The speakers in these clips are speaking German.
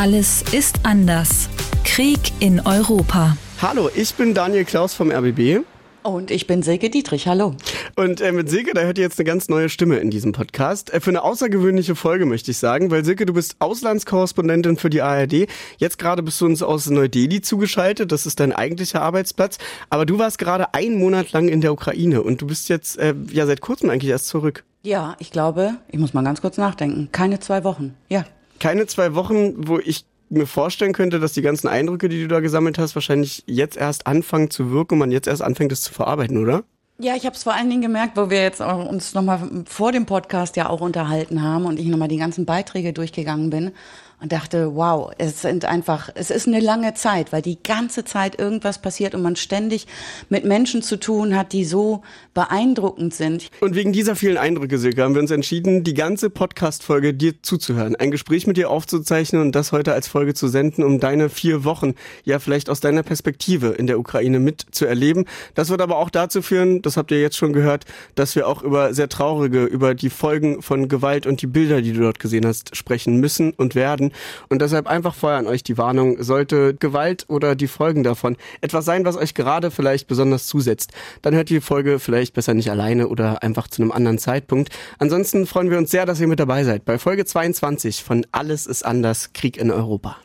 Alles ist anders. Krieg in Europa. Hallo, ich bin Daniel Klaus vom RBB. Und ich bin Silke Dietrich, hallo. Und äh, mit Silke, da hört ihr jetzt eine ganz neue Stimme in diesem Podcast. Äh, für eine außergewöhnliche Folge möchte ich sagen, weil Silke, du bist Auslandskorrespondentin für die ARD. Jetzt gerade bist du uns aus Neu-Delhi zugeschaltet, das ist dein eigentlicher Arbeitsplatz. Aber du warst gerade einen Monat lang in der Ukraine und du bist jetzt äh, ja seit kurzem eigentlich erst zurück. Ja, ich glaube, ich muss mal ganz kurz nachdenken. Keine zwei Wochen, ja. Keine zwei Wochen, wo ich mir vorstellen könnte, dass die ganzen Eindrücke, die du da gesammelt hast, wahrscheinlich jetzt erst anfangen zu wirken und man jetzt erst anfängt, es zu verarbeiten, oder? Ja, ich habe es vor allen Dingen gemerkt, wo wir jetzt uns nochmal vor dem Podcast ja auch unterhalten haben und ich nochmal die ganzen Beiträge durchgegangen bin und dachte, wow, es sind einfach, es ist eine lange Zeit, weil die ganze Zeit irgendwas passiert und man ständig mit Menschen zu tun hat, die so beeindruckend sind. Und wegen dieser vielen Eindrücke, Silke, haben wir uns entschieden, die ganze Podcast-Folge dir zuzuhören, ein Gespräch mit dir aufzuzeichnen und das heute als Folge zu senden, um deine vier Wochen, ja vielleicht aus deiner Perspektive in der Ukraine mitzuerleben. Das wird aber auch dazu führen, das habt ihr jetzt schon gehört, dass wir auch über sehr traurige, über die Folgen von Gewalt und die Bilder, die du dort gesehen hast, sprechen müssen und werden. Und deshalb einfach vorher an euch die Warnung, sollte Gewalt oder die Folgen davon etwas sein, was euch gerade vielleicht besonders zusetzt, dann hört die Folge vielleicht besser nicht alleine oder einfach zu einem anderen Zeitpunkt. Ansonsten freuen wir uns sehr, dass ihr mit dabei seid bei Folge 22 von Alles ist anders, Krieg in Europa.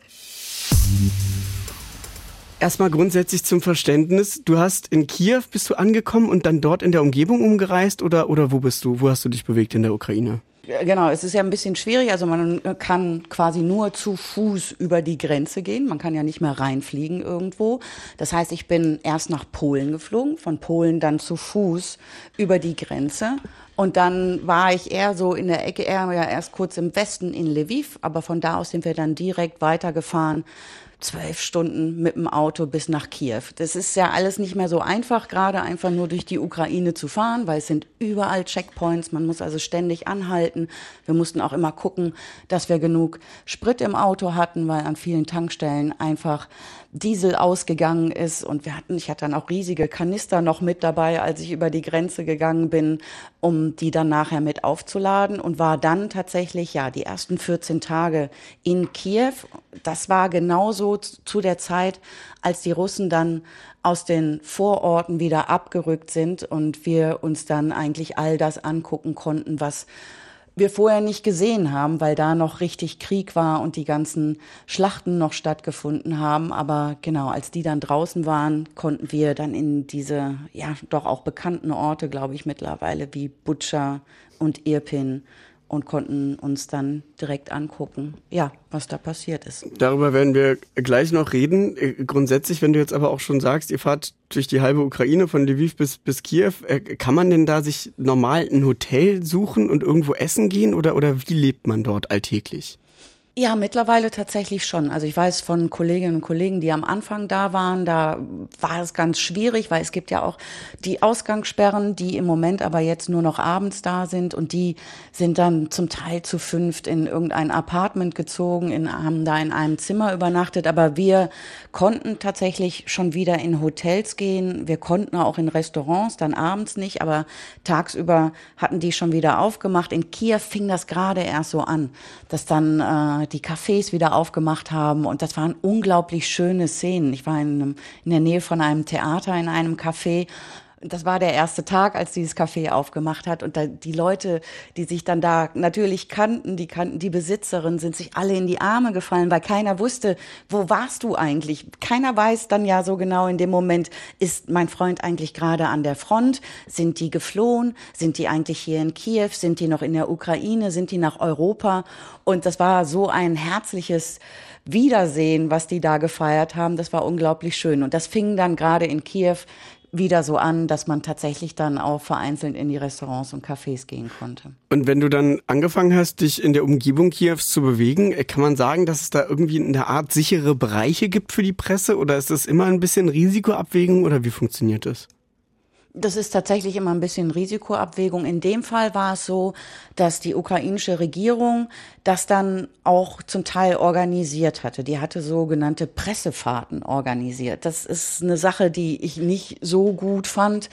Erstmal grundsätzlich zum Verständnis. Du hast in Kiew bist du angekommen und dann dort in der Umgebung umgereist oder, oder wo bist du? Wo hast du dich bewegt in der Ukraine? Genau, es ist ja ein bisschen schwierig. Also man kann quasi nur zu Fuß über die Grenze gehen. Man kann ja nicht mehr reinfliegen irgendwo. Das heißt, ich bin erst nach Polen geflogen, von Polen dann zu Fuß über die Grenze. Und dann war ich eher so in der Ecke, eher ja erst kurz im Westen in Lviv, aber von da aus sind wir dann direkt weitergefahren zwölf Stunden mit dem Auto bis nach Kiew. Das ist ja alles nicht mehr so einfach, gerade einfach nur durch die Ukraine zu fahren, weil es sind überall Checkpoints. Man muss also ständig anhalten. Wir mussten auch immer gucken, dass wir genug Sprit im Auto hatten, weil an vielen Tankstellen einfach Diesel ausgegangen ist und wir hatten, ich hatte dann auch riesige Kanister noch mit dabei, als ich über die Grenze gegangen bin, um die dann nachher mit aufzuladen und war dann tatsächlich, ja, die ersten 14 Tage in Kiew. Das war genauso zu der Zeit, als die Russen dann aus den Vororten wieder abgerückt sind und wir uns dann eigentlich all das angucken konnten, was wir vorher nicht gesehen haben, weil da noch richtig Krieg war und die ganzen Schlachten noch stattgefunden haben. Aber genau, als die dann draußen waren, konnten wir dann in diese, ja, doch auch bekannten Orte, glaube ich, mittlerweile wie Butcher und Irpin und konnten uns dann direkt angucken, ja, was da passiert ist. Darüber werden wir gleich noch reden. Äh, grundsätzlich, wenn du jetzt aber auch schon sagst, ihr fahrt durch die halbe Ukraine von Lviv bis, bis Kiew, äh, kann man denn da sich normal ein Hotel suchen und irgendwo essen gehen oder, oder wie lebt man dort alltäglich? Ja, mittlerweile tatsächlich schon. Also ich weiß von Kolleginnen und Kollegen, die am Anfang da waren, da war es ganz schwierig, weil es gibt ja auch die Ausgangssperren, die im Moment aber jetzt nur noch abends da sind und die sind dann zum Teil zu fünft in irgendein Apartment gezogen, in, haben da in einem Zimmer übernachtet. Aber wir konnten tatsächlich schon wieder in Hotels gehen. Wir konnten auch in Restaurants, dann abends nicht, aber tagsüber hatten die schon wieder aufgemacht. In Kiew fing das gerade erst so an, dass dann äh, die Cafés wieder aufgemacht haben. Und das waren unglaublich schöne Szenen. Ich war in, einem, in der Nähe von einem Theater in einem Café das war der erste Tag, als dieses Café aufgemacht hat. Und da, die Leute, die sich dann da natürlich kannten, die kannten die Besitzerin, sind sich alle in die Arme gefallen, weil keiner wusste, wo warst du eigentlich? Keiner weiß dann ja so genau in dem Moment, ist mein Freund eigentlich gerade an der Front? Sind die geflohen? Sind die eigentlich hier in Kiew? Sind die noch in der Ukraine? Sind die nach Europa? Und das war so ein herzliches Wiedersehen, was die da gefeiert haben. Das war unglaublich schön. Und das fing dann gerade in Kiew wieder so an, dass man tatsächlich dann auch vereinzelt in die Restaurants und Cafés gehen konnte. Und wenn du dann angefangen hast, dich in der Umgebung Kiews zu bewegen, äh, kann man sagen, dass es da irgendwie eine Art sichere Bereiche gibt für die Presse oder ist das immer ein bisschen Risikoabwägung oder wie funktioniert das? Das ist tatsächlich immer ein bisschen Risikoabwägung. In dem Fall war es so, dass die ukrainische Regierung das dann auch zum Teil organisiert hatte. Die hatte sogenannte Pressefahrten organisiert. Das ist eine Sache, die ich nicht so gut fand.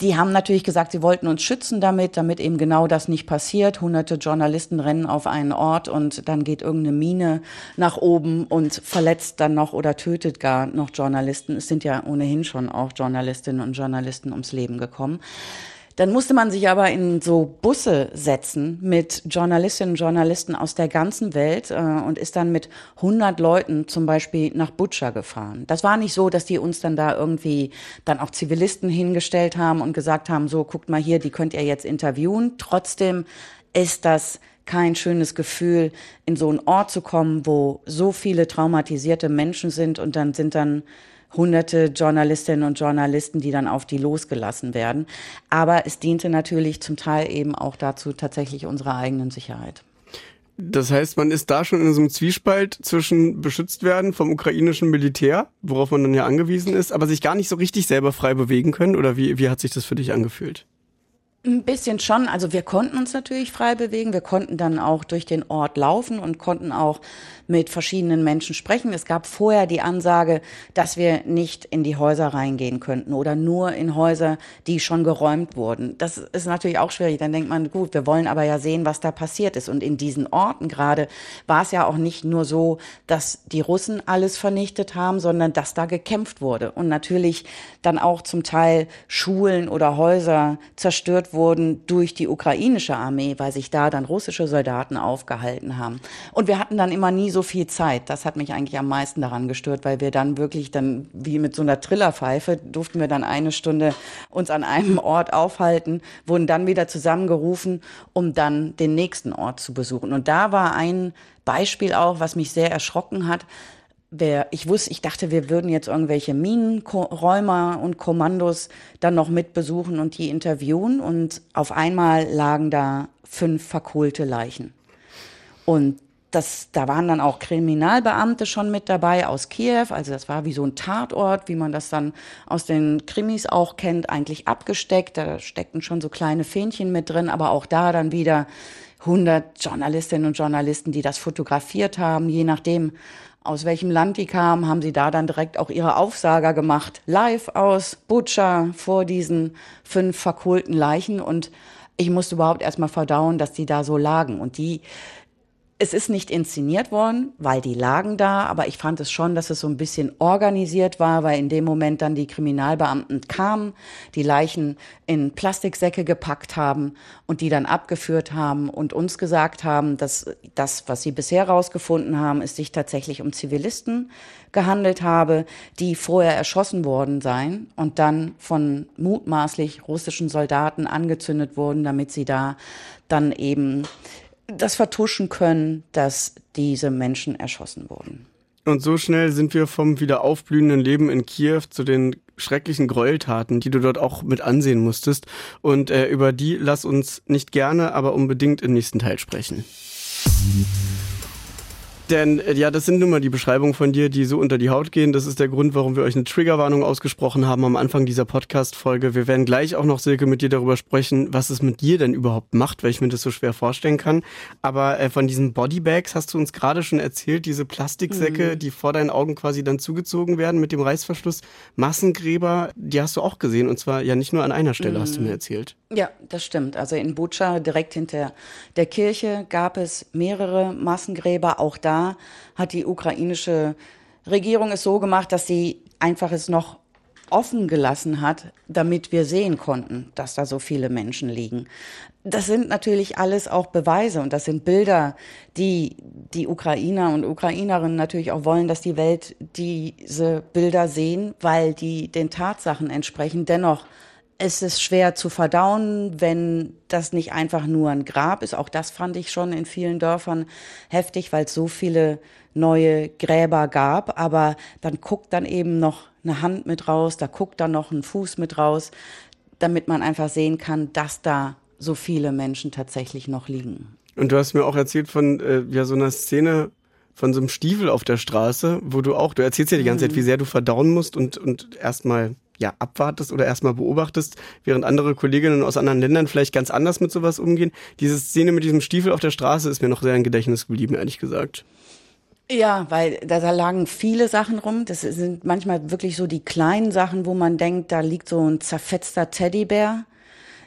Die haben natürlich gesagt, sie wollten uns schützen damit, damit eben genau das nicht passiert. Hunderte Journalisten rennen auf einen Ort und dann geht irgendeine Mine nach oben und verletzt dann noch oder tötet gar noch Journalisten. Es sind ja ohnehin schon auch Journalistinnen und Journalisten ums Leben gekommen. Dann musste man sich aber in so Busse setzen mit Journalistinnen und Journalisten aus der ganzen Welt äh, und ist dann mit 100 Leuten zum Beispiel nach Butcher gefahren. Das war nicht so, dass die uns dann da irgendwie dann auch Zivilisten hingestellt haben und gesagt haben, so guckt mal hier, die könnt ihr jetzt interviewen. Trotzdem ist das kein schönes Gefühl, in so einen Ort zu kommen, wo so viele traumatisierte Menschen sind und dann sind dann hunderte Journalistinnen und Journalisten, die dann auf die losgelassen werden. Aber es diente natürlich zum Teil eben auch dazu, tatsächlich unserer eigenen Sicherheit. Das heißt, man ist da schon in so einem Zwiespalt zwischen beschützt werden vom ukrainischen Militär, worauf man dann ja angewiesen ist, aber sich gar nicht so richtig selber frei bewegen können? Oder wie, wie hat sich das für dich angefühlt? Ein bisschen schon. Also wir konnten uns natürlich frei bewegen. Wir konnten dann auch durch den Ort laufen und konnten auch mit verschiedenen Menschen sprechen. Es gab vorher die Ansage, dass wir nicht in die Häuser reingehen könnten oder nur in Häuser, die schon geräumt wurden. Das ist natürlich auch schwierig. Dann denkt man, gut, wir wollen aber ja sehen, was da passiert ist. Und in diesen Orten gerade war es ja auch nicht nur so, dass die Russen alles vernichtet haben, sondern dass da gekämpft wurde. Und natürlich dann auch zum Teil Schulen oder Häuser zerstört wurden durch die ukrainische Armee, weil sich da dann russische Soldaten aufgehalten haben. Und wir hatten dann immer nie so viel Zeit. Das hat mich eigentlich am meisten daran gestört, weil wir dann wirklich dann wie mit so einer Trillerpfeife durften wir dann eine Stunde uns an einem Ort aufhalten, wurden dann wieder zusammengerufen, um dann den nächsten Ort zu besuchen. Und da war ein Beispiel auch, was mich sehr erschrocken hat. Wer, ich wusste, ich dachte, wir würden jetzt irgendwelche Minenräumer und Kommandos dann noch mit besuchen und die interviewen. Und auf einmal lagen da fünf verkohlte Leichen. Und das, da waren dann auch Kriminalbeamte schon mit dabei aus Kiew. Also das war wie so ein Tatort, wie man das dann aus den Krimis auch kennt, eigentlich abgesteckt. Da steckten schon so kleine Fähnchen mit drin, aber auch da dann wieder 100 Journalistinnen und Journalisten, die das fotografiert haben. Je nachdem, aus welchem Land die kamen, haben sie da dann direkt auch ihre Aufsager gemacht. Live aus Butcher vor diesen fünf verkohlten Leichen. Und ich musste überhaupt erstmal verdauen, dass die da so lagen. Und die es ist nicht inszeniert worden, weil die lagen da, aber ich fand es schon, dass es so ein bisschen organisiert war, weil in dem Moment dann die Kriminalbeamten kamen, die Leichen in Plastiksäcke gepackt haben und die dann abgeführt haben und uns gesagt haben, dass das, was sie bisher herausgefunden haben, es sich tatsächlich um Zivilisten gehandelt habe, die vorher erschossen worden seien und dann von mutmaßlich russischen Soldaten angezündet wurden, damit sie da dann eben das vertuschen können, dass diese Menschen erschossen wurden. Und so schnell sind wir vom wieder aufblühenden Leben in Kiew zu den schrecklichen Gräueltaten, die du dort auch mit ansehen musstest. Und äh, über die lass uns nicht gerne, aber unbedingt im nächsten Teil sprechen. Denn äh, ja, das sind nun mal die Beschreibungen von dir, die so unter die Haut gehen. Das ist der Grund, warum wir euch eine Triggerwarnung ausgesprochen haben am Anfang dieser Podcast-Folge. Wir werden gleich auch noch, Silke, mit dir darüber sprechen, was es mit dir denn überhaupt macht, weil ich mir das so schwer vorstellen kann. Aber äh, von diesen Bodybags hast du uns gerade schon erzählt, diese Plastiksäcke, mhm. die vor deinen Augen quasi dann zugezogen werden mit dem Reißverschluss. Massengräber, die hast du auch gesehen und zwar ja nicht nur an einer Stelle, mhm. hast du mir mhm. erzählt. Ja, das stimmt. Also in Bucha, direkt hinter der Kirche, gab es mehrere Massengräber. Auch da hat die ukrainische Regierung es so gemacht, dass sie einfach es noch offen gelassen hat, damit wir sehen konnten, dass da so viele Menschen liegen. Das sind natürlich alles auch Beweise und das sind Bilder, die die Ukrainer und Ukrainerinnen natürlich auch wollen, dass die Welt diese Bilder sehen, weil die den Tatsachen entsprechen. Dennoch es ist schwer zu verdauen, wenn das nicht einfach nur ein Grab ist. Auch das fand ich schon in vielen Dörfern heftig, weil es so viele neue Gräber gab. Aber dann guckt dann eben noch eine Hand mit raus, da guckt dann noch ein Fuß mit raus, damit man einfach sehen kann, dass da so viele Menschen tatsächlich noch liegen. Und du hast mir auch erzählt von äh, ja so einer Szene von so einem Stiefel auf der Straße, wo du auch, du erzählst ja die ganze mhm. Zeit, wie sehr du verdauen musst und, und erstmal ja, abwartest oder erstmal beobachtest, während andere Kolleginnen aus anderen Ländern vielleicht ganz anders mit sowas umgehen. Diese Szene mit diesem Stiefel auf der Straße ist mir noch sehr im Gedächtnis geblieben, ehrlich gesagt. Ja, weil da, da lagen viele Sachen rum. Das sind manchmal wirklich so die kleinen Sachen, wo man denkt, da liegt so ein zerfetzter Teddybär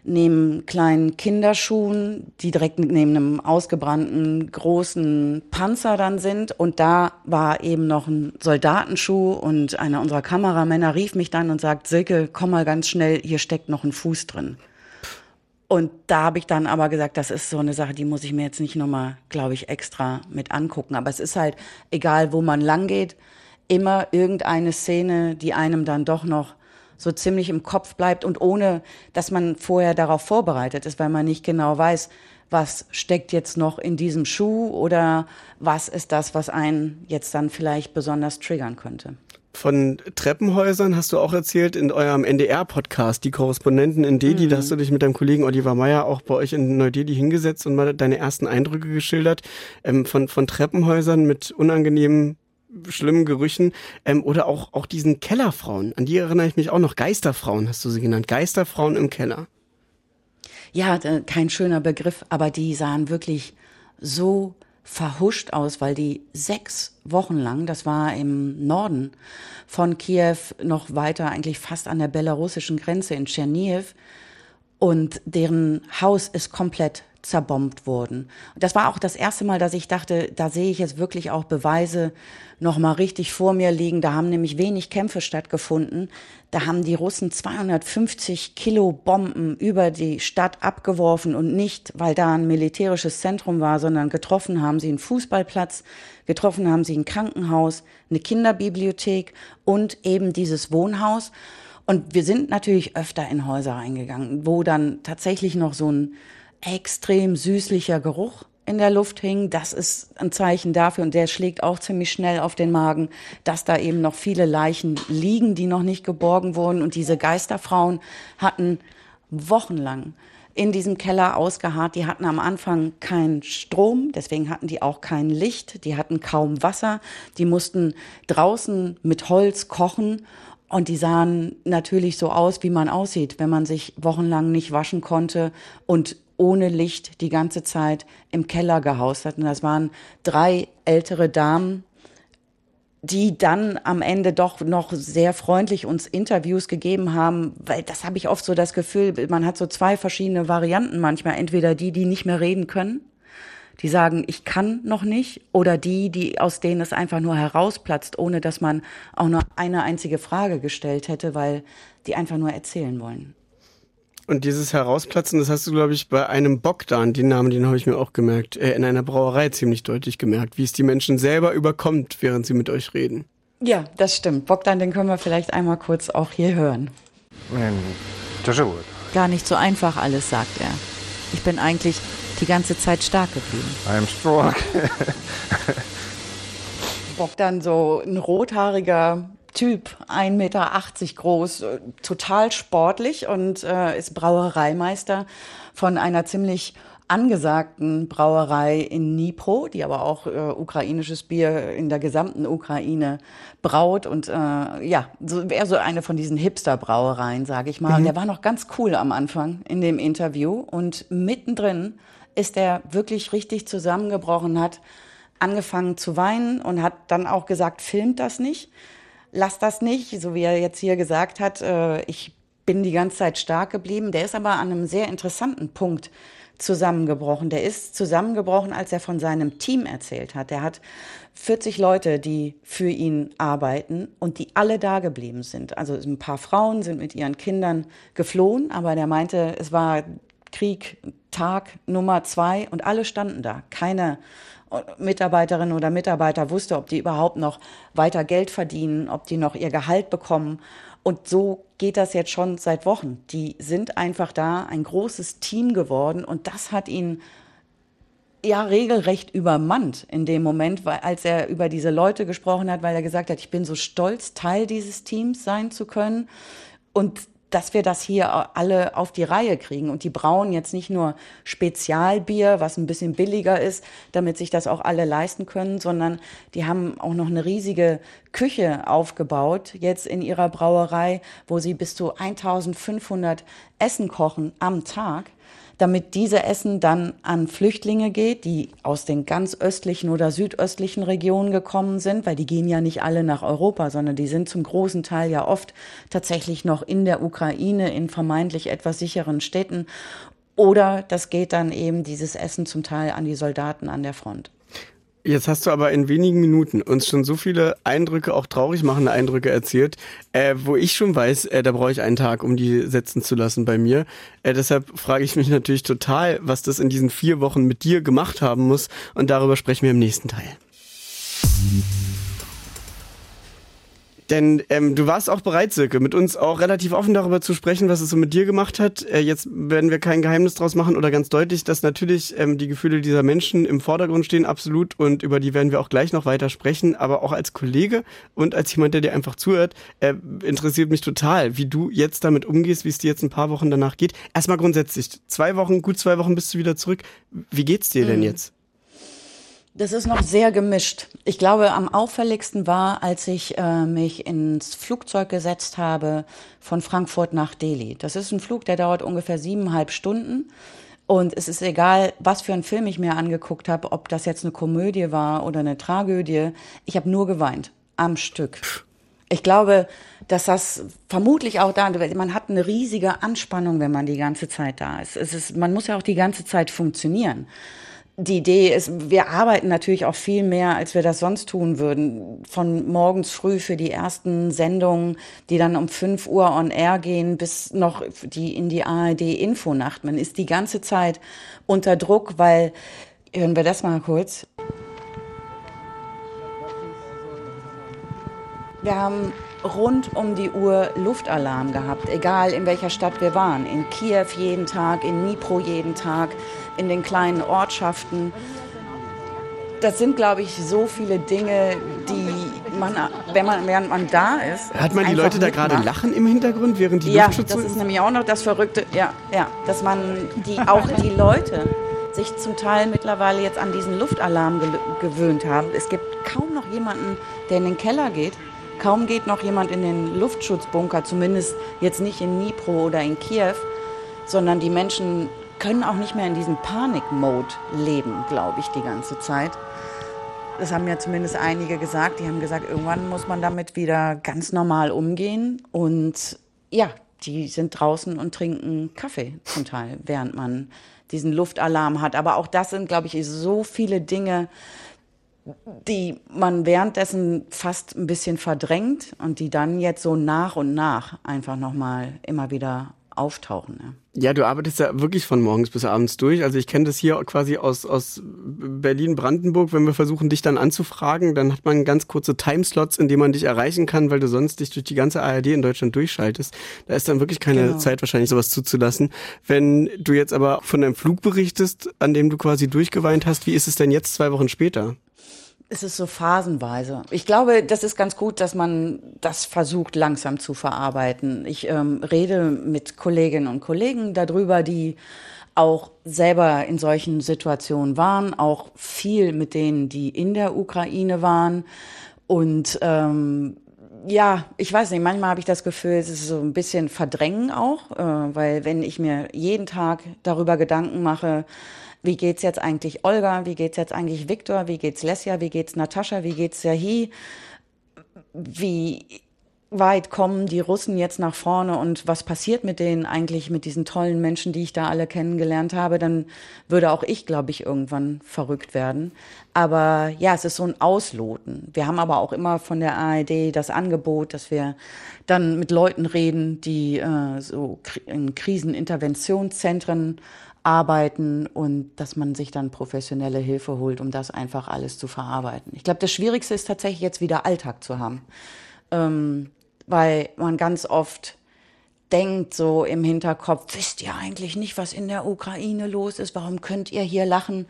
neben kleinen Kinderschuhen, die direkt neben einem ausgebrannten großen Panzer dann sind. Und da war eben noch ein Soldatenschuh und einer unserer Kameramänner rief mich dann und sagt, Silke, komm mal ganz schnell, hier steckt noch ein Fuß drin. Und da habe ich dann aber gesagt, das ist so eine Sache, die muss ich mir jetzt nicht nochmal, glaube ich, extra mit angucken. Aber es ist halt, egal wo man lang geht, immer irgendeine Szene, die einem dann doch noch so ziemlich im Kopf bleibt und ohne, dass man vorher darauf vorbereitet ist, weil man nicht genau weiß, was steckt jetzt noch in diesem Schuh oder was ist das, was einen jetzt dann vielleicht besonders triggern könnte. Von Treppenhäusern hast du auch erzählt in eurem NDR-Podcast, die Korrespondenten in Delhi. Mhm. Da hast du dich mit deinem Kollegen Oliver Meyer auch bei euch in Neu-Delhi hingesetzt und mal deine ersten Eindrücke geschildert. Ähm, von, von Treppenhäusern mit unangenehmen schlimmen Gerüchen ähm, oder auch auch diesen Kellerfrauen. An die erinnere ich mich auch noch. Geisterfrauen hast du sie genannt. Geisterfrauen im Keller. Ja, kein schöner Begriff, aber die sahen wirklich so verhuscht aus, weil die sechs Wochen lang, das war im Norden von Kiew, noch weiter eigentlich fast an der belarussischen Grenze in Tscherniv, und deren Haus ist komplett zerbombt wurden. Das war auch das erste Mal, dass ich dachte, da sehe ich jetzt wirklich auch Beweise noch mal richtig vor mir liegen. Da haben nämlich wenig Kämpfe stattgefunden. Da haben die Russen 250 Kilo Bomben über die Stadt abgeworfen und nicht, weil da ein militärisches Zentrum war, sondern getroffen haben sie einen Fußballplatz, getroffen haben sie ein Krankenhaus, eine Kinderbibliothek und eben dieses Wohnhaus. Und wir sind natürlich öfter in Häuser reingegangen, wo dann tatsächlich noch so ein extrem süßlicher Geruch in der Luft hing. Das ist ein Zeichen dafür und der schlägt auch ziemlich schnell auf den Magen, dass da eben noch viele Leichen liegen, die noch nicht geborgen wurden. Und diese Geisterfrauen hatten wochenlang in diesem Keller ausgeharrt. Die hatten am Anfang keinen Strom, deswegen hatten die auch kein Licht, die hatten kaum Wasser, die mussten draußen mit Holz kochen und die sahen natürlich so aus, wie man aussieht, wenn man sich wochenlang nicht waschen konnte und ohne Licht die ganze Zeit im Keller gehaust. Und das waren drei ältere Damen, die dann am Ende doch noch sehr freundlich uns Interviews gegeben haben, weil das habe ich oft so das Gefühl, man hat so zwei verschiedene Varianten manchmal. Entweder die, die nicht mehr reden können, die sagen, ich kann noch nicht, oder die, die aus denen es einfach nur herausplatzt, ohne dass man auch nur eine einzige Frage gestellt hätte, weil die einfach nur erzählen wollen. Und dieses Herausplatzen, das hast du, glaube ich, bei einem Bogdan, den Namen, den habe ich mir auch gemerkt, äh, in einer Brauerei ziemlich deutlich gemerkt, wie es die Menschen selber überkommt, während sie mit euch reden. Ja, das stimmt. Bogdan, den können wir vielleicht einmal kurz auch hier hören. Gar nicht so einfach alles, sagt er. Ich bin eigentlich die ganze Zeit stark geblieben. I am strong. Bogdan, so ein rothaariger Typ, 1,80 Meter groß, äh, total sportlich und äh, ist Brauereimeister von einer ziemlich angesagten Brauerei in Dnipro, die aber auch äh, ukrainisches Bier in der gesamten Ukraine braut und äh, ja, so wäre so eine von diesen Hipster-Brauereien, sage ich mal. Mhm. Der war noch ganz cool am Anfang in dem Interview und mittendrin ist er wirklich richtig zusammengebrochen, hat angefangen zu weinen und hat dann auch gesagt, filmt das nicht lass das nicht, so wie er jetzt hier gesagt hat, äh, ich bin die ganze Zeit stark geblieben. Der ist aber an einem sehr interessanten Punkt zusammengebrochen. Der ist zusammengebrochen, als er von seinem Team erzählt hat. Der hat 40 Leute, die für ihn arbeiten und die alle da geblieben sind. Also ein paar Frauen sind mit ihren Kindern geflohen, aber der meinte, es war Krieg, Tag Nummer zwei und alle standen da. Keine Mitarbeiterin oder Mitarbeiter wusste, ob die überhaupt noch weiter Geld verdienen, ob die noch ihr Gehalt bekommen. Und so geht das jetzt schon seit Wochen. Die sind einfach da, ein großes Team geworden und das hat ihn ja regelrecht übermannt in dem Moment, weil als er über diese Leute gesprochen hat, weil er gesagt hat, ich bin so stolz, Teil dieses Teams sein zu können. Und dass wir das hier alle auf die Reihe kriegen. Und die brauen jetzt nicht nur Spezialbier, was ein bisschen billiger ist, damit sich das auch alle leisten können, sondern die haben auch noch eine riesige Küche aufgebaut, jetzt in ihrer Brauerei, wo sie bis zu 1500 Essen kochen am Tag. Damit diese Essen dann an Flüchtlinge geht, die aus den ganz östlichen oder südöstlichen Regionen gekommen sind, weil die gehen ja nicht alle nach Europa, sondern die sind zum großen Teil ja oft tatsächlich noch in der Ukraine in vermeintlich etwas sicheren Städten. Oder das geht dann eben dieses Essen zum Teil an die Soldaten an der Front. Jetzt hast du aber in wenigen Minuten uns schon so viele Eindrücke, auch traurig machende Eindrücke erzählt, äh, wo ich schon weiß, äh, da brauche ich einen Tag, um die setzen zu lassen bei mir. Äh, deshalb frage ich mich natürlich total, was das in diesen vier Wochen mit dir gemacht haben muss. Und darüber sprechen wir im nächsten Teil. Denn ähm, du warst auch bereit, Silke, mit uns auch relativ offen darüber zu sprechen, was es so mit dir gemacht hat. Äh, jetzt werden wir kein Geheimnis draus machen oder ganz deutlich, dass natürlich ähm, die Gefühle dieser Menschen im Vordergrund stehen, absolut. Und über die werden wir auch gleich noch weiter sprechen. Aber auch als Kollege und als jemand, der dir einfach zuhört, äh, interessiert mich total, wie du jetzt damit umgehst, wie es dir jetzt ein paar Wochen danach geht. Erstmal grundsätzlich, zwei Wochen, gut zwei Wochen bist du wieder zurück. Wie geht's dir mhm. denn jetzt? Das ist noch sehr gemischt. Ich glaube, am auffälligsten war, als ich äh, mich ins Flugzeug gesetzt habe von Frankfurt nach Delhi. Das ist ein Flug, der dauert ungefähr siebeneinhalb Stunden. Und es ist egal, was für einen Film ich mir angeguckt habe, ob das jetzt eine Komödie war oder eine Tragödie. Ich habe nur geweint am Stück. Ich glaube, dass das vermutlich auch da, man hat eine riesige Anspannung, wenn man die ganze Zeit da ist. Es ist man muss ja auch die ganze Zeit funktionieren die Idee ist, wir arbeiten natürlich auch viel mehr, als wir das sonst tun würden. Von morgens früh für die ersten Sendungen, die dann um 5 Uhr on air gehen, bis noch die in die ARD Infonacht. Man ist die ganze Zeit unter Druck, weil, hören wir das mal kurz. Wir haben rund um die Uhr Luftalarm gehabt, egal in welcher Stadt wir waren. In Kiew jeden Tag, in Dnipro jeden Tag, in den kleinen Ortschaften. Das sind, glaube ich, so viele Dinge, die man, wenn man, während man da ist. Hat man die Leute da gerade lachen im Hintergrund, während die Ja, das ist nämlich auch noch das Verrückte, ja, ja, dass man die, auch die Leute sich zum Teil mittlerweile jetzt an diesen Luftalarm gewöhnt haben. Es gibt kaum noch jemanden, der in den Keller geht Kaum geht noch jemand in den Luftschutzbunker, zumindest jetzt nicht in Dnipro oder in Kiew, sondern die Menschen können auch nicht mehr in diesem Panik-Mode leben, glaube ich, die ganze Zeit. Das haben ja zumindest einige gesagt. Die haben gesagt, irgendwann muss man damit wieder ganz normal umgehen. Und ja, die sind draußen und trinken Kaffee zum Teil, während man diesen Luftalarm hat. Aber auch das sind, glaube ich, so viele Dinge, die man währenddessen fast ein bisschen verdrängt und die dann jetzt so nach und nach einfach nochmal immer wieder auftauchen. Ne? Ja, du arbeitest ja wirklich von morgens bis abends durch. Also ich kenne das hier quasi aus, aus Berlin-Brandenburg. Wenn wir versuchen, dich dann anzufragen, dann hat man ganz kurze Timeslots, in denen man dich erreichen kann, weil du sonst dich durch die ganze ARD in Deutschland durchschaltest. Da ist dann wirklich keine genau. Zeit wahrscheinlich, sowas zuzulassen. Wenn du jetzt aber von deinem Flug berichtest, an dem du quasi durchgeweint hast, wie ist es denn jetzt zwei Wochen später? Es ist so phasenweise. Ich glaube, das ist ganz gut, dass man das versucht, langsam zu verarbeiten. Ich ähm, rede mit Kolleginnen und Kollegen darüber, die auch selber in solchen Situationen waren, auch viel mit denen, die in der Ukraine waren. Und ähm, ja, ich weiß nicht, manchmal habe ich das Gefühl, es ist so ein bisschen Verdrängen auch, äh, weil wenn ich mir jeden Tag darüber Gedanken mache, wie geht's jetzt eigentlich Olga, wie geht's jetzt eigentlich Viktor, wie geht's Lesja, wie geht's Natascha, wie geht's Serhi, wie weit kommen die Russen jetzt nach vorne und was passiert mit denen eigentlich, mit diesen tollen Menschen, die ich da alle kennengelernt habe, dann würde auch ich, glaube ich, irgendwann verrückt werden. Aber ja, es ist so ein Ausloten. Wir haben aber auch immer von der ARD das Angebot, dass wir dann mit Leuten reden, die äh, so in Kriseninterventionszentren arbeiten und dass man sich dann professionelle Hilfe holt, um das einfach alles zu verarbeiten. Ich glaube, das Schwierigste ist tatsächlich jetzt wieder Alltag zu haben, ähm, weil man ganz oft denkt so im Hinterkopf, wisst ihr eigentlich nicht, was in der Ukraine los ist? Warum könnt ihr hier lachen,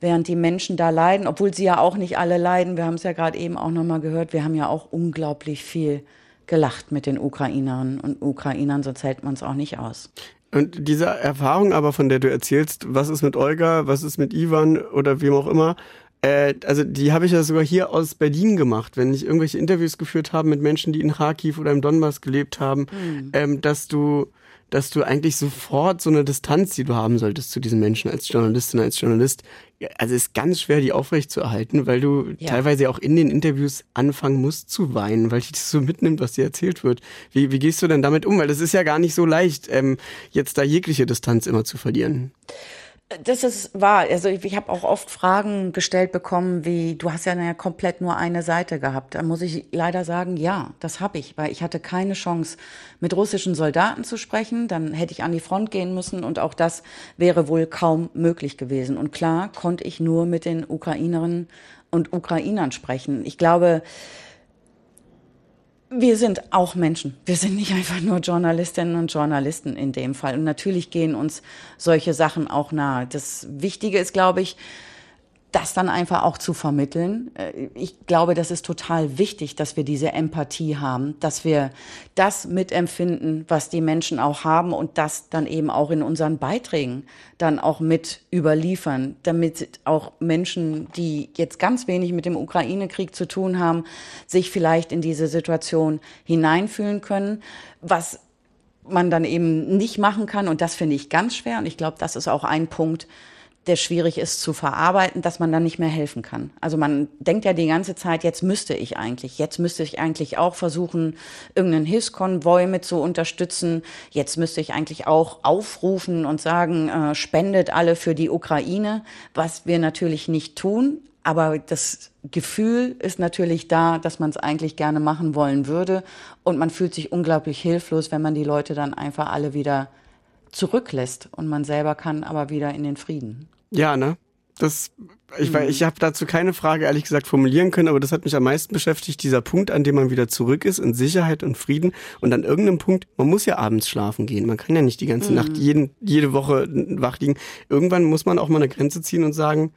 während die Menschen da leiden? Obwohl sie ja auch nicht alle leiden. Wir haben es ja gerade eben auch nochmal gehört. Wir haben ja auch unglaublich viel gelacht mit den Ukrainerinnen und Ukrainern, sonst hält man es auch nicht aus. Und diese Erfahrung aber, von der du erzählst, was ist mit Olga, was ist mit Ivan oder wem auch immer, äh, also die habe ich ja sogar hier aus Berlin gemacht, wenn ich irgendwelche Interviews geführt habe mit Menschen, die in Kharkiv oder im Donbass gelebt haben, mhm. ähm, dass du dass du eigentlich sofort so eine Distanz, die du haben solltest zu diesen Menschen als Journalistin, als Journalist, also ist ganz schwer, die aufrecht zu erhalten, weil du ja. teilweise auch in den Interviews anfangen musst zu weinen, weil dich das so mitnimmt, was dir erzählt wird. Wie, wie gehst du denn damit um? Weil das ist ja gar nicht so leicht, ähm, jetzt da jegliche Distanz immer zu verlieren. Das ist wahr. Also ich, ich habe auch oft Fragen gestellt bekommen, wie du hast ja komplett nur eine Seite gehabt. Da muss ich leider sagen, ja, das habe ich, weil ich hatte keine Chance, mit russischen Soldaten zu sprechen. Dann hätte ich an die Front gehen müssen und auch das wäre wohl kaum möglich gewesen. Und klar konnte ich nur mit den Ukrainerinnen und Ukrainern sprechen. Ich glaube, wir sind auch Menschen. Wir sind nicht einfach nur Journalistinnen und Journalisten in dem Fall. Und natürlich gehen uns solche Sachen auch nahe. Das Wichtige ist, glaube ich, das dann einfach auch zu vermitteln. Äh, ich glaube, das ist total wichtig, dass wir diese Empathie haben, dass wir das mitempfinden, was die Menschen auch haben und das dann eben auch in unseren Beiträgen dann auch mit überliefern, damit auch Menschen, die jetzt ganz wenig mit dem Ukraine-Krieg zu tun haben, sich vielleicht in diese Situation hineinfühlen können, was man dann eben nicht machen kann. Und das finde ich ganz schwer. Und ich glaube, das ist auch ein Punkt, der schwierig ist zu verarbeiten, dass man dann nicht mehr helfen kann. Also man denkt ja die ganze Zeit, jetzt müsste ich eigentlich, jetzt müsste ich eigentlich auch versuchen, irgendeinen Hilfskonvoi mit zu unterstützen. Jetzt müsste ich eigentlich auch aufrufen und sagen, äh, spendet alle für die Ukraine, was wir natürlich nicht tun. Aber das Gefühl ist natürlich da, dass man es eigentlich gerne machen wollen würde. Und man fühlt sich unglaublich hilflos, wenn man die Leute dann einfach alle wieder zurücklässt und man selber kann aber wieder in den Frieden. Ja, ne? Das, ich, mhm. ich habe dazu keine Frage ehrlich gesagt formulieren können, aber das hat mich am meisten beschäftigt, dieser Punkt, an dem man wieder zurück ist, in Sicherheit und Frieden. Und an irgendeinem Punkt, man muss ja abends schlafen gehen. Man kann ja nicht die ganze mhm. Nacht, jeden, jede Woche wach liegen. Irgendwann muss man auch mal eine Grenze ziehen und sagen,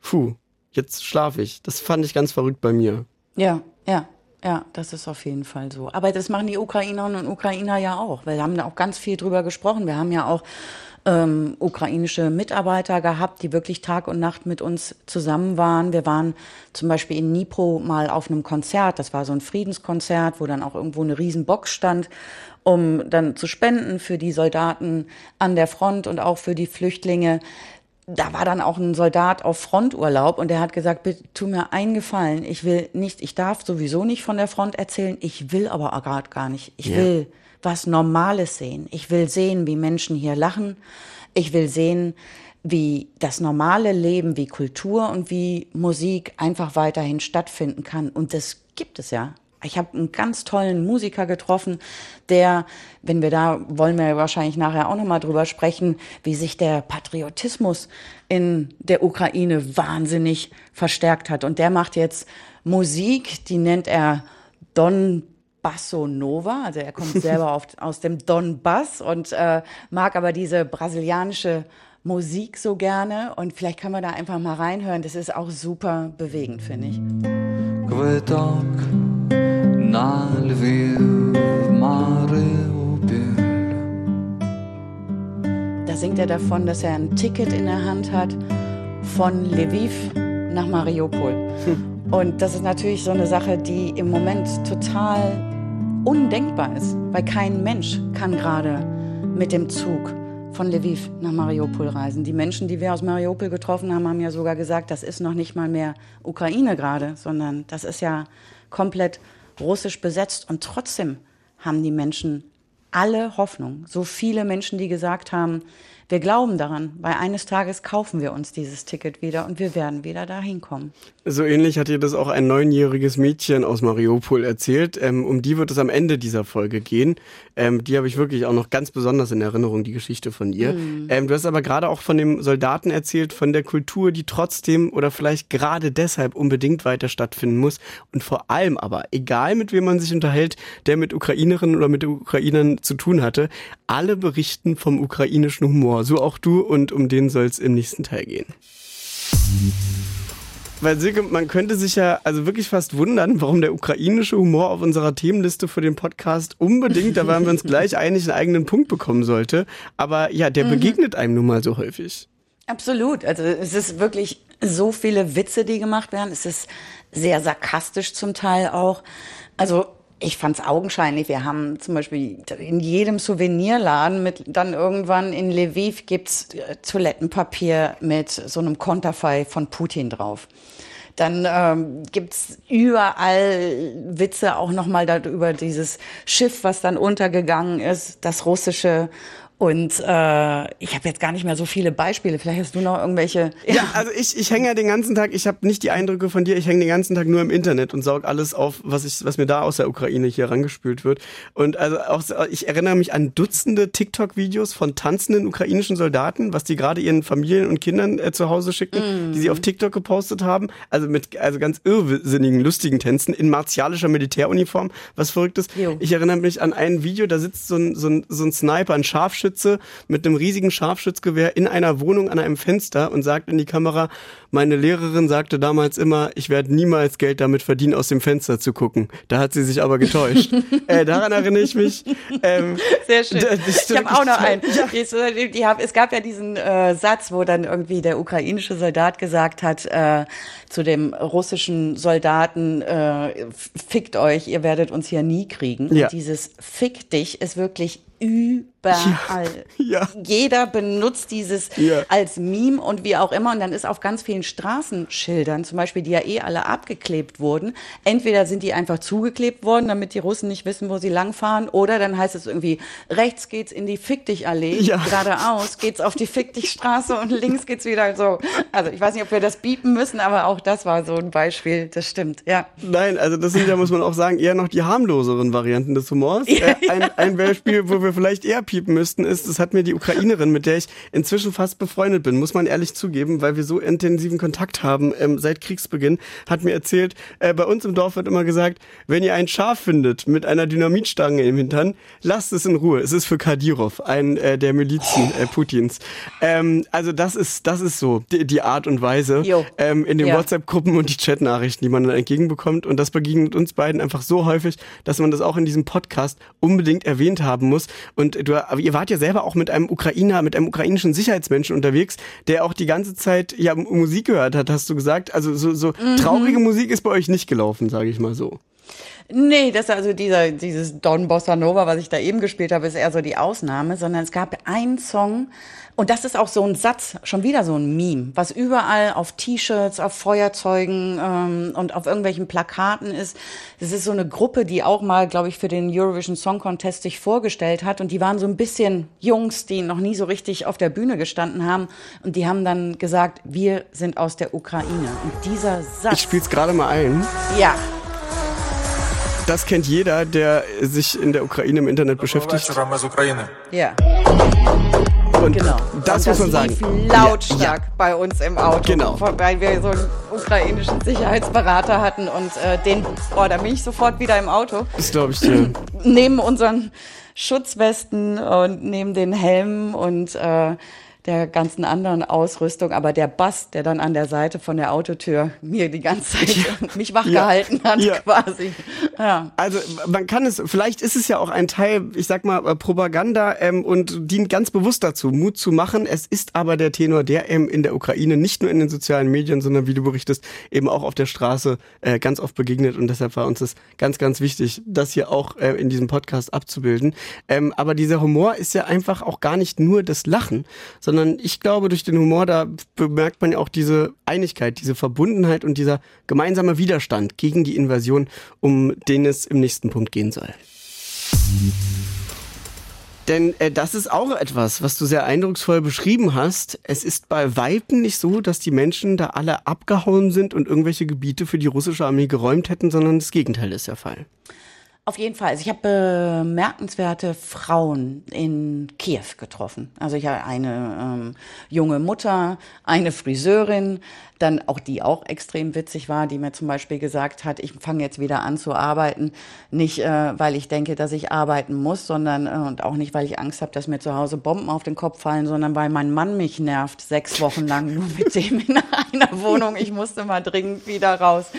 puh, jetzt schlafe ich. Das fand ich ganz verrückt bei mir. Ja, ja. Ja, das ist auf jeden Fall so. Aber das machen die Ukrainerinnen und Ukrainer ja auch. Wir haben da auch ganz viel drüber gesprochen. Wir haben ja auch ähm, ukrainische Mitarbeiter gehabt, die wirklich Tag und Nacht mit uns zusammen waren. Wir waren zum Beispiel in Dnipro mal auf einem Konzert. Das war so ein Friedenskonzert, wo dann auch irgendwo eine Riesenbox stand, um dann zu spenden für die Soldaten an der Front und auch für die Flüchtlinge da war dann auch ein Soldat auf Fronturlaub und der hat gesagt, bitte tu mir einen Gefallen. Ich will nicht, ich darf sowieso nicht von der Front erzählen. Ich will aber gerade gar nicht. Ich yeah. will was Normales sehen. Ich will sehen, wie Menschen hier lachen. Ich will sehen, wie das normale Leben, wie Kultur und wie Musik einfach weiterhin stattfinden kann. Und das gibt es ja. Ich habe einen ganz tollen Musiker getroffen, der, wenn wir da, wollen wir wahrscheinlich nachher auch nochmal drüber sprechen, wie sich der Patriotismus in der Ukraine wahnsinnig verstärkt hat. Und der macht jetzt Musik, die nennt er Don Basso Nova, also er kommt selber auf, aus dem Donbass und äh, mag aber diese brasilianische Musik so gerne und vielleicht können wir da einfach mal reinhören. Das ist auch super bewegend, finde ich. Kvittok на Lviv, Mariupol. Da singt er davon, dass er ein Ticket in der Hand hat von Lviv nach Mariupol. Und das ist natürlich so eine Sache, die im Moment total undenkbar ist, weil kein Mensch kann gerade mit dem Zug von Lviv nach Mariupol reisen. Die Menschen, die wir aus Mariupol getroffen haben, haben ja sogar gesagt, das ist noch nicht mal mehr Ukraine gerade, sondern das ist ja komplett russisch besetzt. Und trotzdem haben die Menschen alle Hoffnung. So viele Menschen, die gesagt haben, wir glauben daran, weil eines Tages kaufen wir uns dieses Ticket wieder und wir werden wieder dahin kommen. So ähnlich hat dir das auch ein neunjähriges Mädchen aus Mariupol erzählt. Ähm, um die wird es am Ende dieser Folge gehen. Ähm, die habe ich wirklich auch noch ganz besonders in Erinnerung, die Geschichte von ihr. Mhm. Ähm, du hast aber gerade auch von dem Soldaten erzählt, von der Kultur, die trotzdem oder vielleicht gerade deshalb unbedingt weiter stattfinden muss. Und vor allem aber, egal mit wem man sich unterhält, der mit Ukrainerinnen oder mit Ukrainern zu tun hatte, alle berichten vom ukrainischen Humor so auch du und um den soll es im nächsten Teil gehen. Weil Silke, man könnte sich ja also wirklich fast wundern, warum der ukrainische Humor auf unserer Themenliste für den Podcast unbedingt, da waren wir uns gleich einig, einen eigenen Punkt bekommen sollte. Aber ja, der mhm. begegnet einem nun mal so häufig. Absolut. Also es ist wirklich so viele Witze, die gemacht werden. Es ist sehr sarkastisch zum Teil auch. Also ich fand es augenscheinlich. Wir haben zum Beispiel in jedem Souvenirladen mit dann irgendwann in Lviv gibt's äh, Toilettenpapier mit so einem Konterfei von Putin drauf. Dann ähm, gibt's überall Witze auch nochmal über dieses Schiff, was dann untergegangen ist, das russische. Und äh, ich habe jetzt gar nicht mehr so viele Beispiele. Vielleicht hast du noch irgendwelche. Ja, ja also ich, ich hänge ja den ganzen Tag, ich habe nicht die Eindrücke von dir, ich hänge den ganzen Tag nur im Internet und saug alles auf, was ich, was mir da aus der Ukraine hier rangespült wird. Und also auch ich erinnere mich an Dutzende TikTok-Videos von tanzenden ukrainischen Soldaten, was die gerade ihren Familien und Kindern äh, zu Hause schicken, mm. die sie auf TikTok gepostet haben. Also mit also ganz irrsinnigen, lustigen Tänzen in martialischer Militäruniform, was verrücktes. Jo. Ich erinnere mich an ein Video, da sitzt so ein, so ein, so ein Sniper, ein Scharfschütze Scharfschütze mit einem riesigen Scharfschützgewehr in einer Wohnung an einem Fenster und sagt in die Kamera, meine Lehrerin sagte damals immer, ich werde niemals Geld damit verdienen, aus dem Fenster zu gucken. Da hat sie sich aber getäuscht. äh, daran erinnere ich mich. Ähm, Sehr schön. Ich habe auch noch einen. Ja. es gab ja diesen äh, Satz, wo dann irgendwie der ukrainische Soldat gesagt hat äh, zu dem russischen Soldaten, äh, fickt euch, ihr werdet uns hier nie kriegen. Ja. Und dieses Fick dich ist wirklich überall. Ja, ja. Jeder benutzt dieses ja. als Meme und wie auch immer. Und dann ist auf ganz vielen Straßenschildern, zum Beispiel, die ja eh alle abgeklebt wurden, entweder sind die einfach zugeklebt worden, damit die Russen nicht wissen, wo sie langfahren, oder dann heißt es irgendwie, rechts geht's in die Fick dich Allee, geradeaus geht's auf die Fick dich Straße und links geht's wieder so. Also ich weiß nicht, ob wir das biepen müssen, aber auch das war so ein Beispiel. Das stimmt, ja. Nein, also das sind ja, muss man auch sagen, eher noch die harmloseren Varianten des Humors. Äh, ein, ein Beispiel, wo wir vielleicht eher piepen müssten, ist, das hat mir die Ukrainerin, mit der ich inzwischen fast befreundet bin, muss man ehrlich zugeben, weil wir so intensiven Kontakt haben ähm, seit Kriegsbeginn, hat mir erzählt, äh, bei uns im Dorf wird immer gesagt, wenn ihr ein Schaf findet mit einer Dynamitstange im Hintern, lasst es in Ruhe. Es ist für Kadyrov, ein äh, der Milizen äh, Putins. Ähm, also das ist, das ist so die, die Art und Weise ähm, in den ja. WhatsApp-Gruppen und die Chatnachrichten, die man dann entgegenbekommt. Und das begegnet uns beiden einfach so häufig, dass man das auch in diesem Podcast unbedingt erwähnt haben muss. Und du, ihr wart ja selber auch mit einem Ukrainer, mit einem ukrainischen Sicherheitsmenschen unterwegs, der auch die ganze Zeit ja Musik gehört hat, hast du gesagt. Also so, so mhm. traurige Musik ist bei euch nicht gelaufen, sage ich mal so. Nee, das ist also dieser, dieses Don Bossa Nova, was ich da eben gespielt habe, ist eher so die Ausnahme, sondern es gab einen Song, und das ist auch so ein Satz, schon wieder so ein Meme, was überall auf T-Shirts, auf Feuerzeugen ähm, und auf irgendwelchen Plakaten ist. Das ist so eine Gruppe, die auch mal, glaube ich, für den Eurovision Song Contest sich vorgestellt hat. Und die waren so ein bisschen Jungs, die noch nie so richtig auf der Bühne gestanden haben. Und die haben dann gesagt, wir sind aus der Ukraine. Und dieser Satz. Ich spiel's gerade mal ein. Ja. Das kennt jeder, der sich in der Ukraine im Internet beschäftigt. Ja. Und genau. das, das muss man sagen. Lautstark ja, ja. bei uns im Auto. Genau. Weil wir so einen ukrainischen Sicherheitsberater hatten und äh, den, oh, da bin ich sofort wieder im Auto. Das glaube ich dir. Neben unseren Schutzwesten und neben den Helmen und äh, der ganzen anderen Ausrüstung, aber der Bass, der dann an der Seite von der Autotür mir die ganze Zeit ja. mich wachgehalten ja. hat, ja. quasi. Ja. Also man kann es, vielleicht ist es ja auch ein Teil, ich sag mal, äh, Propaganda ähm, und dient ganz bewusst dazu, Mut zu machen. Es ist aber der Tenor, der ähm, in der Ukraine nicht nur in den sozialen Medien, sondern wie du berichtest, eben auch auf der Straße äh, ganz oft begegnet und deshalb war uns das ganz, ganz wichtig, das hier auch äh, in diesem Podcast abzubilden. Ähm, aber dieser Humor ist ja einfach auch gar nicht nur das Lachen, sondern sondern ich glaube, durch den Humor, da bemerkt man ja auch diese Einigkeit, diese Verbundenheit und dieser gemeinsame Widerstand gegen die Invasion, um den es im nächsten Punkt gehen soll. Denn äh, das ist auch etwas, was du sehr eindrucksvoll beschrieben hast. Es ist bei Weitem nicht so, dass die Menschen da alle abgehauen sind und irgendwelche Gebiete für die russische Armee geräumt hätten, sondern das Gegenteil ist der Fall. Auf jeden Fall. Also ich habe bemerkenswerte Frauen in Kiew getroffen. Also ich habe eine ähm, junge Mutter, eine Friseurin, dann auch die auch extrem witzig war, die mir zum Beispiel gesagt hat, ich fange jetzt wieder an zu arbeiten, nicht äh, weil ich denke, dass ich arbeiten muss, sondern äh, und auch nicht, weil ich Angst habe, dass mir zu Hause Bomben auf den Kopf fallen, sondern weil mein Mann mich nervt, sechs Wochen lang nur mit dem in einer Wohnung. Ich musste mal dringend wieder raus.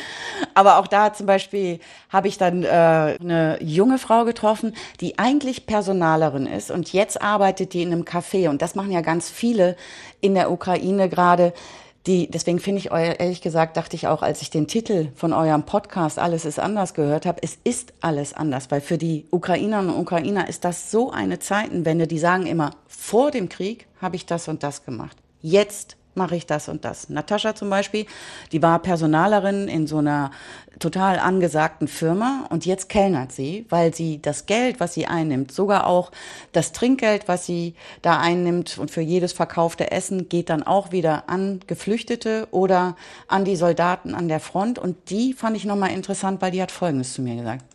Aber auch da zum Beispiel habe ich dann äh, eine junge Frau getroffen, die eigentlich Personalerin ist. Und jetzt arbeitet die in einem Café. Und das machen ja ganz viele in der Ukraine gerade. Die, deswegen finde ich euer, ehrlich gesagt, dachte ich auch, als ich den Titel von eurem Podcast Alles ist anders gehört habe, es ist alles anders, weil für die Ukrainerinnen und Ukrainer ist das so eine Zeitenwende, die sagen immer, vor dem Krieg habe ich das und das gemacht. Jetzt mache ich das und das. Natascha zum Beispiel, die war Personalerin in so einer total angesagten Firma und jetzt kellnert sie, weil sie das Geld, was sie einnimmt, sogar auch das Trinkgeld, was sie da einnimmt und für jedes verkaufte Essen geht dann auch wieder an Geflüchtete oder an die Soldaten an der Front und die fand ich nochmal interessant, weil die hat Folgendes zu mir gesagt.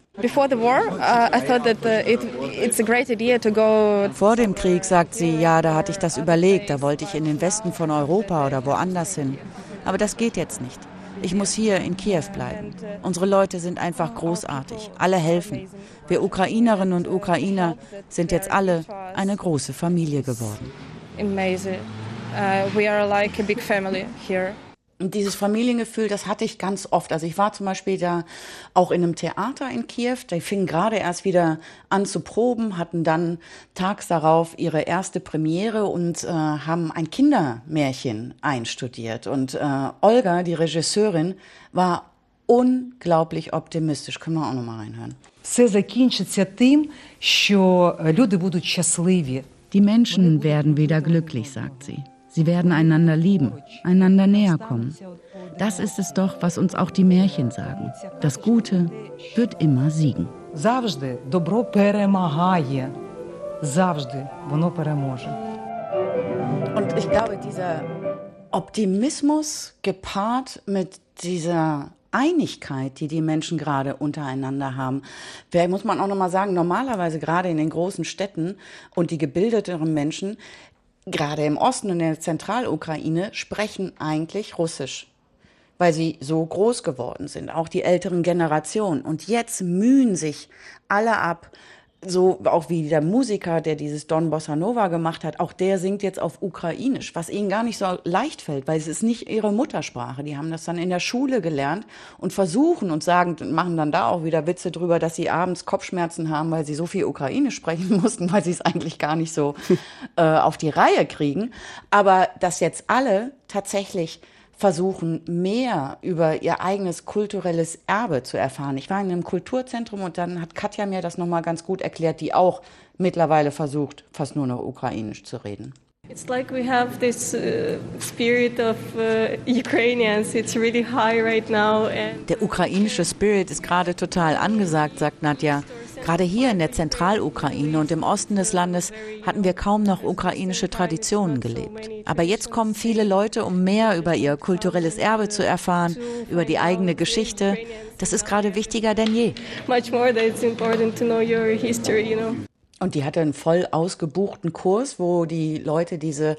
Vor dem Krieg sagt sie, ja, da hatte ich das überlegt, da wollte ich in den Westen von Europa oder woanders hin. Aber das geht jetzt nicht. Ich muss hier in Kiew bleiben. Unsere Leute sind einfach großartig. Alle helfen. Wir Ukrainerinnen und Ukrainer sind jetzt alle eine große Familie geworden. Amazing. Uh, we are like a big family here. Und dieses Familiengefühl, das hatte ich ganz oft. Also ich war zum Beispiel da auch in einem Theater in Kiew. Die fingen gerade erst wieder an zu proben, hatten dann tags darauf ihre erste Premiere und äh, haben ein Kindermärchen einstudiert. Und äh, Olga, die Regisseurin, war unglaublich optimistisch. Können wir auch noch mal reinhören. Die Menschen werden wieder glücklich, sagt sie. Sie werden einander lieben, einander näher kommen. Das ist es doch, was uns auch die Märchen sagen. Das Gute wird immer siegen. Завжди добро перемагає. Завжди воно переможе. Und ich glaube, dieser Optimismus gepaart mit dieser Einigkeit, die die Menschen gerade untereinander haben. Vielleicht muss man auch noch mal sagen, normalerweise gerade in den großen Städten und die gebildeteren Menschen gerade im Osten und in der Zentralukraine sprechen eigentlich Russisch, weil sie so groß geworden sind, auch die älteren Generationen. Und jetzt mühen sich alle ab, so auch wie der Musiker, der dieses Don Bossa Nova gemacht hat, auch der singt jetzt auf Ukrainisch, was ihnen gar nicht so leicht fällt, weil es ist nicht ihre Muttersprache. Die haben das dann in der Schule gelernt und versuchen und sagen und machen dann da auch wieder Witze drüber, dass sie abends Kopfschmerzen haben, weil sie so viel Ukrainisch sprechen mussten, weil sie es eigentlich gar nicht so äh, auf die Reihe kriegen. Aber dass jetzt alle tatsächlich versuchen, mehr über ihr eigenes kulturelles Erbe zu erfahren. Ich war in einem Kulturzentrum und dann hat Katja mir das nochmal ganz gut erklärt, die auch mittlerweile versucht, fast nur noch Ukrainisch zu reden. It's like we have this uh, spirit of uh, Ukrainians. It's really high right now. Der ukrainische Spirit ist gerade total angesagt, sagt Nadja. Gerade hier in der Zentralukraine und im Osten des Landes hatten wir kaum noch ukrainische Traditionen gelebt. Aber jetzt kommen viele Leute, um mehr über ihr kulturelles Erbe zu erfahren, über die eigene Geschichte. Das ist gerade wichtiger denn je. Und die hatte einen voll ausgebuchten Kurs, wo die Leute diese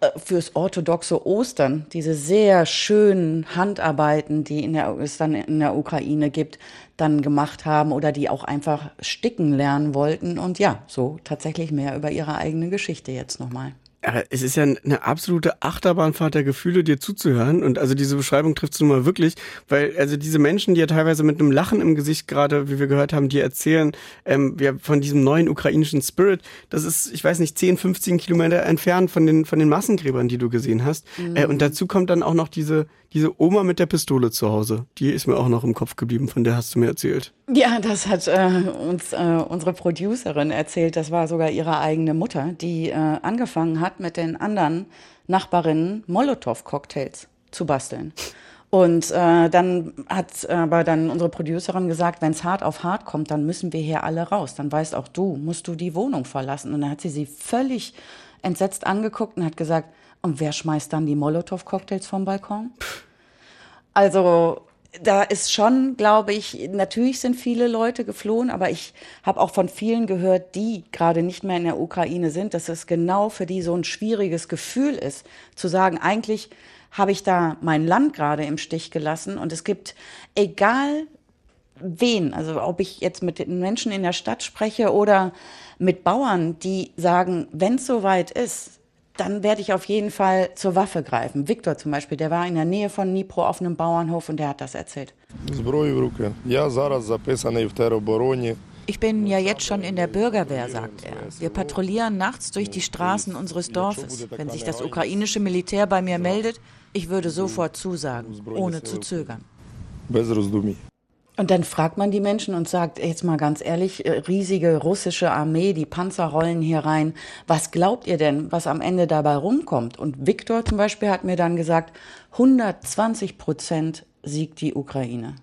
äh, fürs orthodoxe Ostern, diese sehr schönen Handarbeiten, die in der, es dann in der Ukraine gibt, dann gemacht haben oder die auch einfach sticken lernen wollten und ja, so tatsächlich mehr über ihre eigene Geschichte jetzt nochmal. Aber es ist ja eine absolute Achterbahnfahrt der Gefühle, dir zuzuhören. Und also diese Beschreibung trifft es nun mal wirklich, weil also diese Menschen, die ja teilweise mit einem Lachen im Gesicht gerade, wie wir gehört haben, die erzählen ähm, ja, von diesem neuen ukrainischen Spirit. Das ist, ich weiß nicht, 10, 15 Kilometer entfernt von den, von den Massengräbern, die du gesehen hast. Mhm. Äh, und dazu kommt dann auch noch diese, diese Oma mit der Pistole zu Hause. Die ist mir auch noch im Kopf geblieben, von der hast du mir erzählt. Ja, das hat äh, uns äh, unsere Producerin erzählt. Das war sogar ihre eigene Mutter, die äh, angefangen hat, mit den anderen Nachbarinnen Molotow-Cocktails zu basteln. Und äh, dann hat aber dann unsere Producerin gesagt, wenn es hart auf hart kommt, dann müssen wir hier alle raus. Dann weißt auch du, musst du die Wohnung verlassen. Und dann hat sie sie völlig entsetzt angeguckt und hat gesagt, und wer schmeißt dann die Molotow-Cocktails vom Balkon? Also da ist schon, glaube ich, natürlich sind viele Leute geflohen, aber ich habe auch von vielen gehört, die gerade nicht mehr in der Ukraine sind, dass es genau für die so ein schwieriges Gefühl ist, zu sagen, eigentlich habe ich da mein Land gerade im Stich gelassen und es gibt, egal wen, also ob ich jetzt mit den Menschen in der Stadt spreche oder mit Bauern, die sagen, wenn es soweit ist, dann werde ich auf jeden Fall zur Waffe greifen. Viktor zum Beispiel, der war in der Nähe von Dnipro auf einem Bauernhof und der hat das erzählt. Ich bin ja jetzt schon in der Bürgerwehr, sagt er. Wir patrouillieren nachts durch die Straßen unseres Dorfes. Wenn sich das ukrainische Militär bei mir meldet, Ich würde sofort zusagen, ohne zu zögern. Und dann fragt man die Menschen und sagt, jetzt mal ganz ehrlich, äh, riesige russische Armee, die Panzer rollen hier rein. Was glaubt ihr denn, was am Ende dabei rumkommt? Und Viktor zum Beispiel hat mir dann gesagt, 120 Prozent siegt die Ukraine.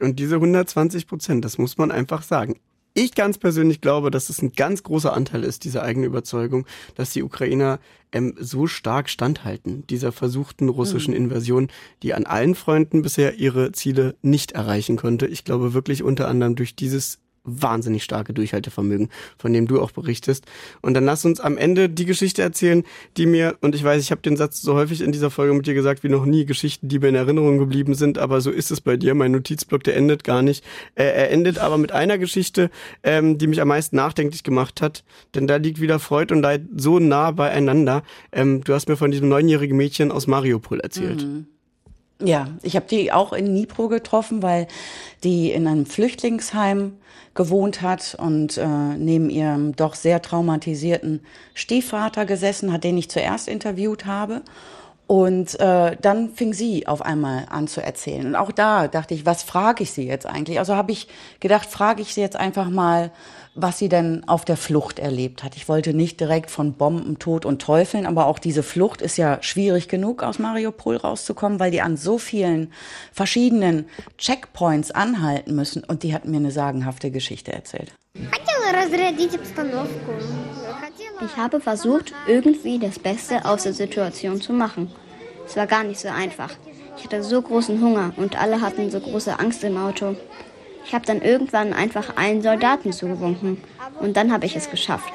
Und diese 120 Prozent, das muss man einfach sagen. Ich ganz persönlich glaube, dass es ein ganz großer Anteil ist, diese eigene Überzeugung, dass die Ukrainer ähm, so stark standhalten, dieser versuchten russischen Invasion, die an allen Freunden bisher ihre Ziele nicht erreichen konnte. Ich glaube wirklich unter anderem durch dieses wahnsinnig starke Durchhaltevermögen, von dem du auch berichtest. Und dann lass uns am Ende die Geschichte erzählen, die mir, und ich weiß, ich habe den Satz so häufig in dieser Folge mit dir gesagt wie noch nie, Geschichten, die mir in Erinnerung geblieben sind, aber so ist es bei dir. Mein Notizblock, der endet gar nicht. Äh, er endet aber mit einer Geschichte, ähm, die mich am meisten nachdenklich gemacht hat, denn da liegt wieder Freud und Leid so nah beieinander. Ähm, du hast mir von diesem neunjährigen Mädchen aus Mariupol erzählt. Ja, ich habe die auch in Dnipro getroffen, weil die in einem Flüchtlingsheim gewohnt hat und äh, neben ihrem doch sehr traumatisierten Stiefvater gesessen hat, den ich zuerst interviewt habe. Und äh, dann fing sie auf einmal an zu erzählen. Und auch da dachte ich, was frage ich sie jetzt eigentlich? Also habe ich gedacht, frage ich sie jetzt einfach mal, was sie denn auf der Flucht erlebt hat. Ich wollte nicht direkt von Bomben, Tod und Teufeln, aber auch diese Flucht ist ja schwierig genug, aus Mariupol rauszukommen, weil die an so vielen verschiedenen Checkpoints anhalten müssen. Und die hat mir eine sagenhafte Geschichte erzählt. Ich habe versucht, irgendwie das Beste aus der Situation zu machen. Es war gar nicht so einfach. Ich hatte so großen Hunger und alle hatten so große Angst im Auto. Ich habe dann irgendwann einfach einen Soldaten zugewunken und dann habe ich es geschafft.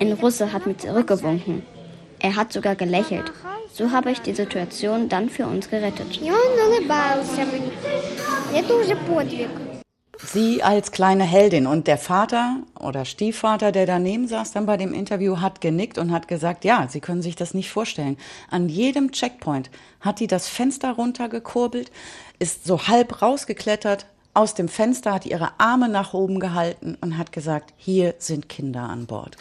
Ein Russe hat mir zurückgewunken. Er hat sogar gelächelt. So habe ich die Situation dann für uns gerettet. Sie als kleine Heldin und der Vater oder Stiefvater, der daneben saß, dann bei dem Interview hat genickt und hat gesagt, ja, Sie können sich das nicht vorstellen. An jedem Checkpoint hat die das Fenster runtergekurbelt, ist so halb rausgeklettert, aus dem Fenster, hat ihre Arme nach oben gehalten und hat gesagt, hier sind Kinder an Bord.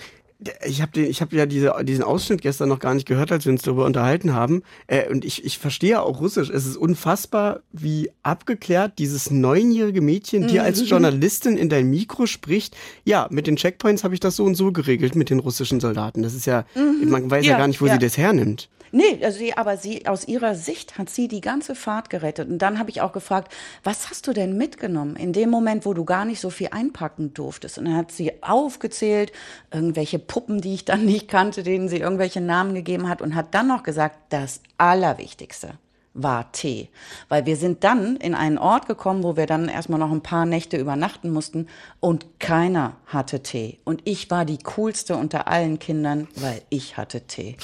Ich habe ich hab ja diese, diesen Ausschnitt gestern noch gar nicht gehört, als wir uns darüber unterhalten haben. Äh, und ich, ich verstehe auch Russisch. Es ist unfassbar, wie abgeklärt dieses neunjährige Mädchen dir als Journalistin in dein Mikro spricht. Ja, mit den Checkpoints habe ich das so und so geregelt mit den russischen Soldaten. Das ist ja, man weiß ja, Ja, gar nicht, wo ja. sie das hernimmt. Nee, also sie, aber sie, aus ihrer Sicht hat sie die ganze Fahrt gerettet. Und dann habe ich auch gefragt, was hast du denn mitgenommen in dem Moment, wo du gar nicht so viel einpacken durftest? Und dann hat sie aufgezählt, irgendwelche Puppen, die ich dann nicht kannte, denen sie irgendwelche Namen gegeben hat und hat dann noch gesagt, das Allerwichtigste war Tee. Weil wir sind dann in einen Ort gekommen, wo wir dann erstmal noch ein paar Nächte übernachten mussten und keiner hatte Tee. Und ich war die coolste unter allen Kindern, weil ich hatte Tee.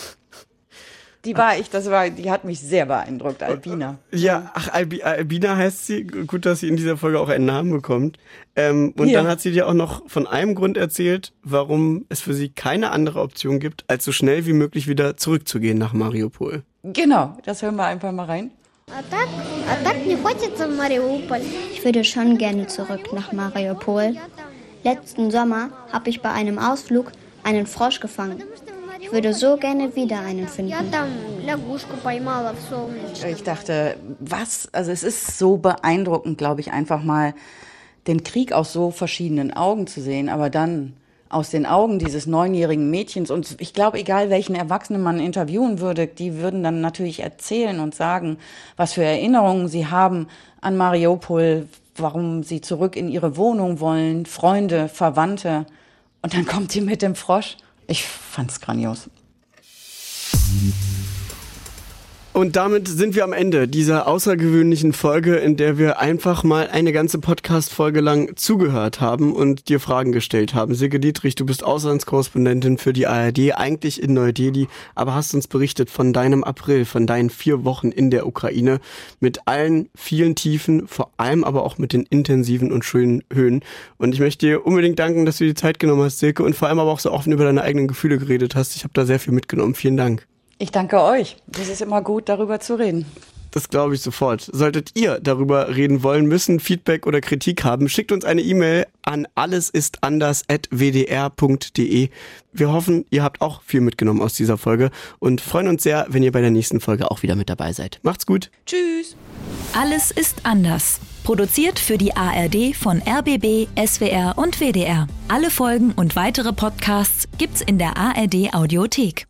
Die war ich, das war, die hat mich sehr beeindruckt, Albina. Äh, ja, ach, Albi, Albina heißt sie. Gut, dass sie in dieser Folge auch einen Namen bekommt. Ähm, und ja. dann hat sie dir auch noch von einem Grund erzählt, warum es für sie keine andere Option gibt, als so schnell wie möglich wieder zurückzugehen nach Mariupol. Genau, das hören wir einfach mal rein. Ich würde schon gerne zurück nach Mariupol. Letzten Sommer habe ich bei einem Ausflug einen Frosch gefangen. Ich würde so gerne wieder einen finden. Ich dachte, was? Also es ist so beeindruckend, glaube ich, einfach mal den Krieg aus so verschiedenen Augen zu sehen, aber dann aus den Augen dieses neunjährigen Mädchens. Und ich glaube, egal welchen Erwachsenen man interviewen würde, die würden dann natürlich erzählen und sagen, was für Erinnerungen sie haben an Mariupol, warum sie zurück in ihre Wohnung wollen, Freunde, Verwandte. Und dann kommt sie mit dem Frosch ich fand's grandios. Und damit sind wir am Ende dieser außergewöhnlichen Folge, in der wir einfach mal eine ganze Podcast-Folge lang zugehört haben und dir Fragen gestellt haben. Silke Dietrich, du bist Auslandskorrespondentin für die ARD, eigentlich in Neu-Delhi, aber hast uns berichtet von deinem April, von deinen vier Wochen in der Ukraine mit allen vielen Tiefen, vor allem aber auch mit den intensiven und schönen Höhen. Und ich möchte dir unbedingt danken, dass du die Zeit genommen hast, Silke, und vor allem aber auch so offen über deine eigenen Gefühle geredet hast. Ich habe da sehr viel mitgenommen. Vielen Dank. Ich danke euch. Das ist immer gut, darüber zu reden. Das glaube ich sofort. Solltet ihr darüber reden wollen, müssen, Feedback oder Kritik haben, schickt uns eine E-Mail an allesistanders.wdr.de. Wir hoffen, ihr habt auch viel mitgenommen aus dieser Folge und freuen uns sehr, wenn ihr bei der nächsten Folge auch wieder mit dabei seid. Macht's gut. Tschüss. Alles ist anders. Produziert für die ARD von RBB, SWR und WDR. Alle Folgen und weitere Podcasts gibt's in der ARD Audiothek.